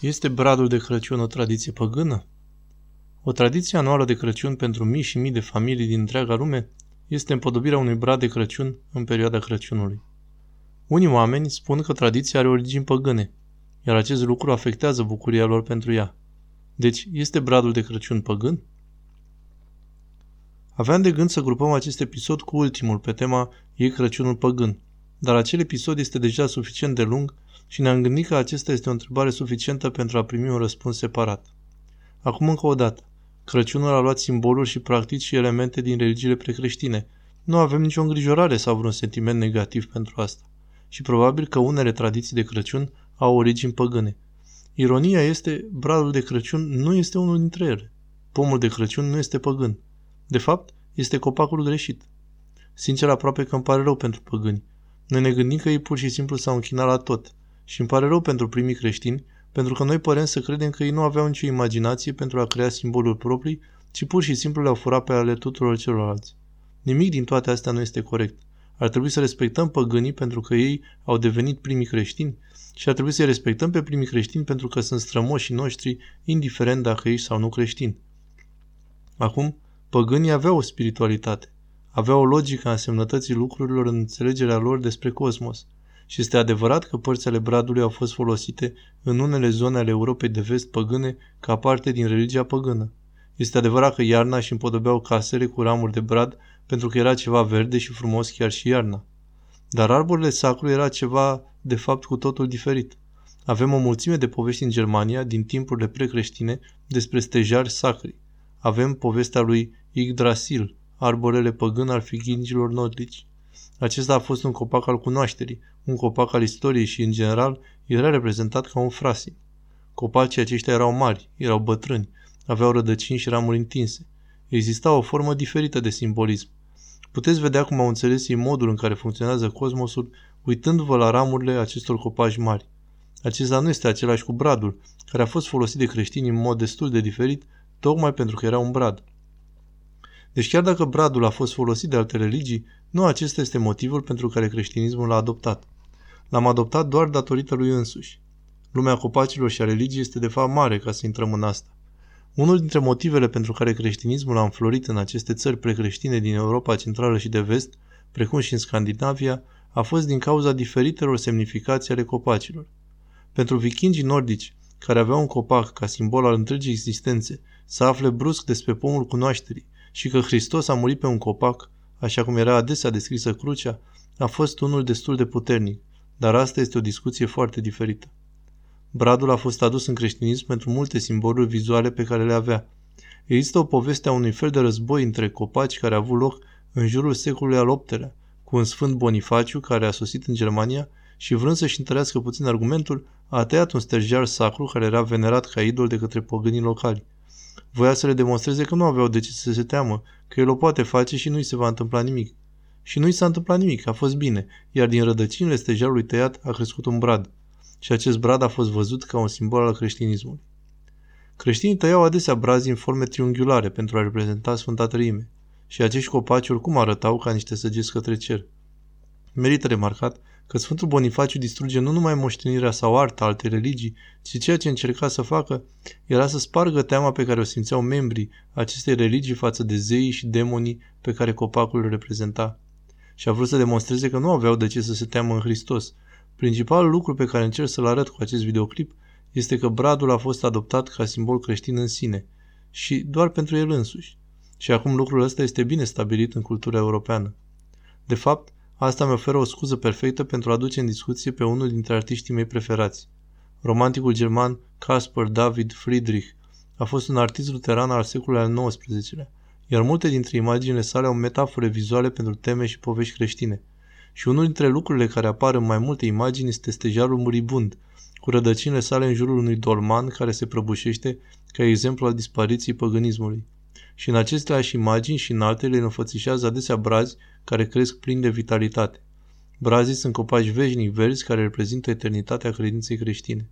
Este bradul de Crăciun o tradiție păgână? O tradiție anuală de Crăciun pentru mii și mii de familii din întreaga lume este împodobirea unui brad de Crăciun în perioada Crăciunului. Unii oameni spun că tradiția are origini păgâne, iar acest lucru afectează bucuria lor pentru ea. Deci, este bradul de Crăciun păgân? Aveam de gând să grupăm acest episod cu ultimul pe tema E Crăciunul păgân, dar acel episod este deja suficient de lung și ne-am gândit că acesta este o întrebare suficientă pentru a primi un răspuns separat. Acum încă o dată, Crăciunul a luat simboluri și practici și elemente din religiile precreștine. Nu avem nicio îngrijorare sau vreun sentiment negativ pentru asta. Și probabil că unele tradiții de Crăciun au origini păgâne. Ironia este, bradul de Crăciun nu este unul dintre ele. Pomul de Crăciun nu este păgân. De fapt, este copacul greșit. Sincer, aproape că îmi pare rău pentru păgâni. Noi ne gândim că ei pur și simplu s-au închinat la tot. Și îmi pare rău pentru primii creștini, pentru că noi părem să credem că ei nu aveau nicio imaginație pentru a crea simboluri proprii, ci pur și simplu le-au furat pe ale tuturor celorlalți. Nimic din toate astea nu este corect. Ar trebui să respectăm păgânii pentru că ei au devenit primii creștini și ar trebui să respectăm pe primii creștini pentru că sunt strămoșii noștri, indiferent dacă ești sau nu creștini. Acum, păgânii aveau o spiritualitate, aveau o logică a însemnătății lucrurilor în înțelegerea lor despre cosmos. Și este adevărat că părțile bradului au fost folosite în unele zone ale Europei de vest păgâne ca parte din religia păgână. Este adevărat că iarna și împodobeau casele cu ramuri de brad pentru că era ceva verde și frumos chiar și iarna. Dar arborele sacru era ceva, de fapt, cu totul diferit. Avem o mulțime de povești în Germania, din timpurile precreștine, despre stejari sacri. Avem povestea lui Yggdrasil, arborele păgân al figingilor nordici. Acesta a fost un copac al cunoașterii, un copac al istoriei și, în general, era reprezentat ca un frasin. Copacii aceștia erau mari, erau bătrâni, aveau rădăcini și ramuri întinse. Exista o formă diferită de simbolism. Puteți vedea cum au înțeles ei modul în care funcționează cosmosul uitându-vă la ramurile acestor copaci mari. Acesta nu este același cu bradul, care a fost folosit de creștini în mod destul de diferit, tocmai pentru că era un brad. Deci chiar dacă bradul a fost folosit de alte religii, nu acesta este motivul pentru care creștinismul l-a adoptat. L-am adoptat doar datorită lui însuși. Lumea copacilor și a religiei este de fapt mare ca să intrăm în asta. Unul dintre motivele pentru care creștinismul a înflorit în aceste țări precreștine din Europa Centrală și de Vest, precum și în Scandinavia, a fost din cauza diferitelor semnificații ale copacilor. Pentru vikingii nordici, care aveau un copac ca simbol al întregii existențe, să afle brusc despre pomul cunoașterii și că Hristos a murit pe un copac, așa cum era adesea descrisă crucea, a fost unul destul de puternic, dar asta este o discuție foarte diferită. Bradul a fost adus în creștinism pentru multe simboluri vizuale pe care le avea. Există o poveste a unui fel de război între copaci care a avut loc în jurul secolului al VIII-lea, cu un sfânt Bonifaciu care a sosit în Germania și vrând să-și întărească puțin argumentul, a tăiat un sterjar sacru care era venerat ca idol de către păgânii locali. Voia să le demonstreze că nu aveau de ce să se teamă, că el o poate face și nu-i se va întâmpla nimic. Și nu i s-a întâmplat nimic, a fost bine, iar din rădăcinile stejarului tăiat a crescut un brad. Și acest brad a fost văzut ca un simbol al creștinismului. Creștinii tăiau adesea brazi în forme triunghiulare pentru a reprezenta Sfânta Trăime și acești copaci oricum arătau ca niște săgeți către cer. Merită remarcat că Sfântul Bonifaciu distruge nu numai moștenirea sau arta altei religii, ci ceea ce încerca să facă era să spargă teama pe care o simțeau membrii acestei religii față de zeii și demonii pe care copacul îl reprezenta. Și a vrut să demonstreze că nu aveau de ce să se teamă în Hristos. Principalul lucru pe care încerc să-l arăt cu acest videoclip este că bradul a fost adoptat ca simbol creștin în sine și doar pentru el însuși. Și acum lucrul ăsta este bine stabilit în cultura europeană. De fapt, asta mi oferă o scuză perfectă pentru a aduce în discuție pe unul dintre artiștii mei preferați. Romanticul german Caspar David Friedrich a fost un artist luteran al secolului al XIX-lea, iar multe dintre imaginile sale au metafore vizuale pentru teme și povești creștine. Și unul dintre lucrurile care apar în mai multe imagini este stejarul muribund, cu rădăcinile sale în jurul unui dolman care se prăbușește ca exemplu al dispariției păgânismului și în aceleași imagini și în altele înfățișează adesea brazi care cresc plini de vitalitate. Brazii sunt copaci veșnic verzi care reprezintă eternitatea credinței creștine.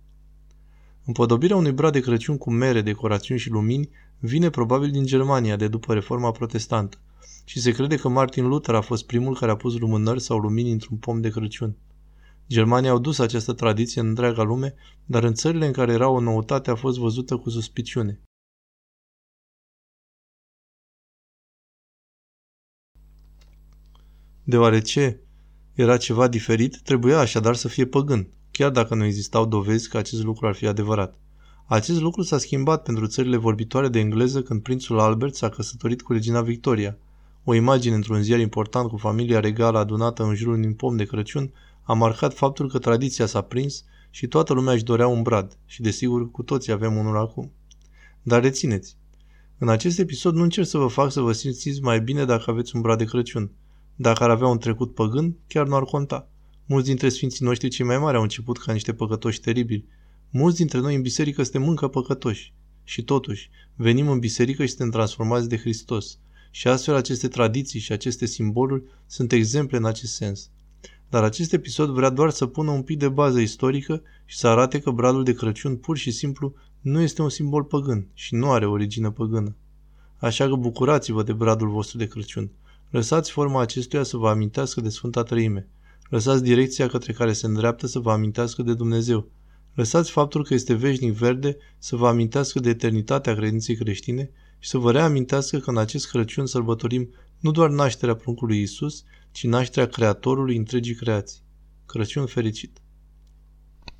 Împodobirea unui brad de Crăciun cu mere, decorațiuni și lumini vine probabil din Germania de după reforma protestantă și se crede că Martin Luther a fost primul care a pus lumânări sau lumini într-un pom de Crăciun. Germania au dus această tradiție în întreaga lume, dar în țările în care era o noutate a fost văzută cu suspiciune. Deoarece era ceva diferit, trebuia așadar să fie păgân, chiar dacă nu existau dovezi că acest lucru ar fi adevărat. Acest lucru s-a schimbat pentru țările vorbitoare de engleză când prințul Albert s-a căsătorit cu regina Victoria. O imagine într-un ziar important cu familia regală adunată în jurul unui pom de Crăciun a marcat faptul că tradiția s-a prins și toată lumea își dorea un brad și desigur cu toții avem unul acum. Dar rețineți, în acest episod nu încerc să vă fac să vă simțiți mai bine dacă aveți un brad de Crăciun. Dacă ar avea un trecut păgân, chiar nu ar conta. Mulți dintre sfinții noștri cei mai mari au început ca niște păcătoși teribili. Mulți dintre noi în biserică suntem încă păcătoși. Și totuși, venim în biserică și suntem transformați de Hristos. Și astfel aceste tradiții și aceste simboluri sunt exemple în acest sens. Dar acest episod vrea doar să pună un pic de bază istorică și să arate că bradul de Crăciun pur și simplu nu este un simbol păgân și nu are origine păgână. Așa că bucurați-vă de bradul vostru de Crăciun. Lăsați forma acestuia să vă amintească de Sfânta Trăime. Lăsați direcția către care se îndreaptă să vă amintească de Dumnezeu. Lăsați faptul că este veșnic verde să vă amintească de eternitatea credinței creștine și să vă reamintească că în acest Crăciun sărbătorim nu doar nașterea pruncului Isus, ci nașterea Creatorului întregii creații. Crăciun fericit!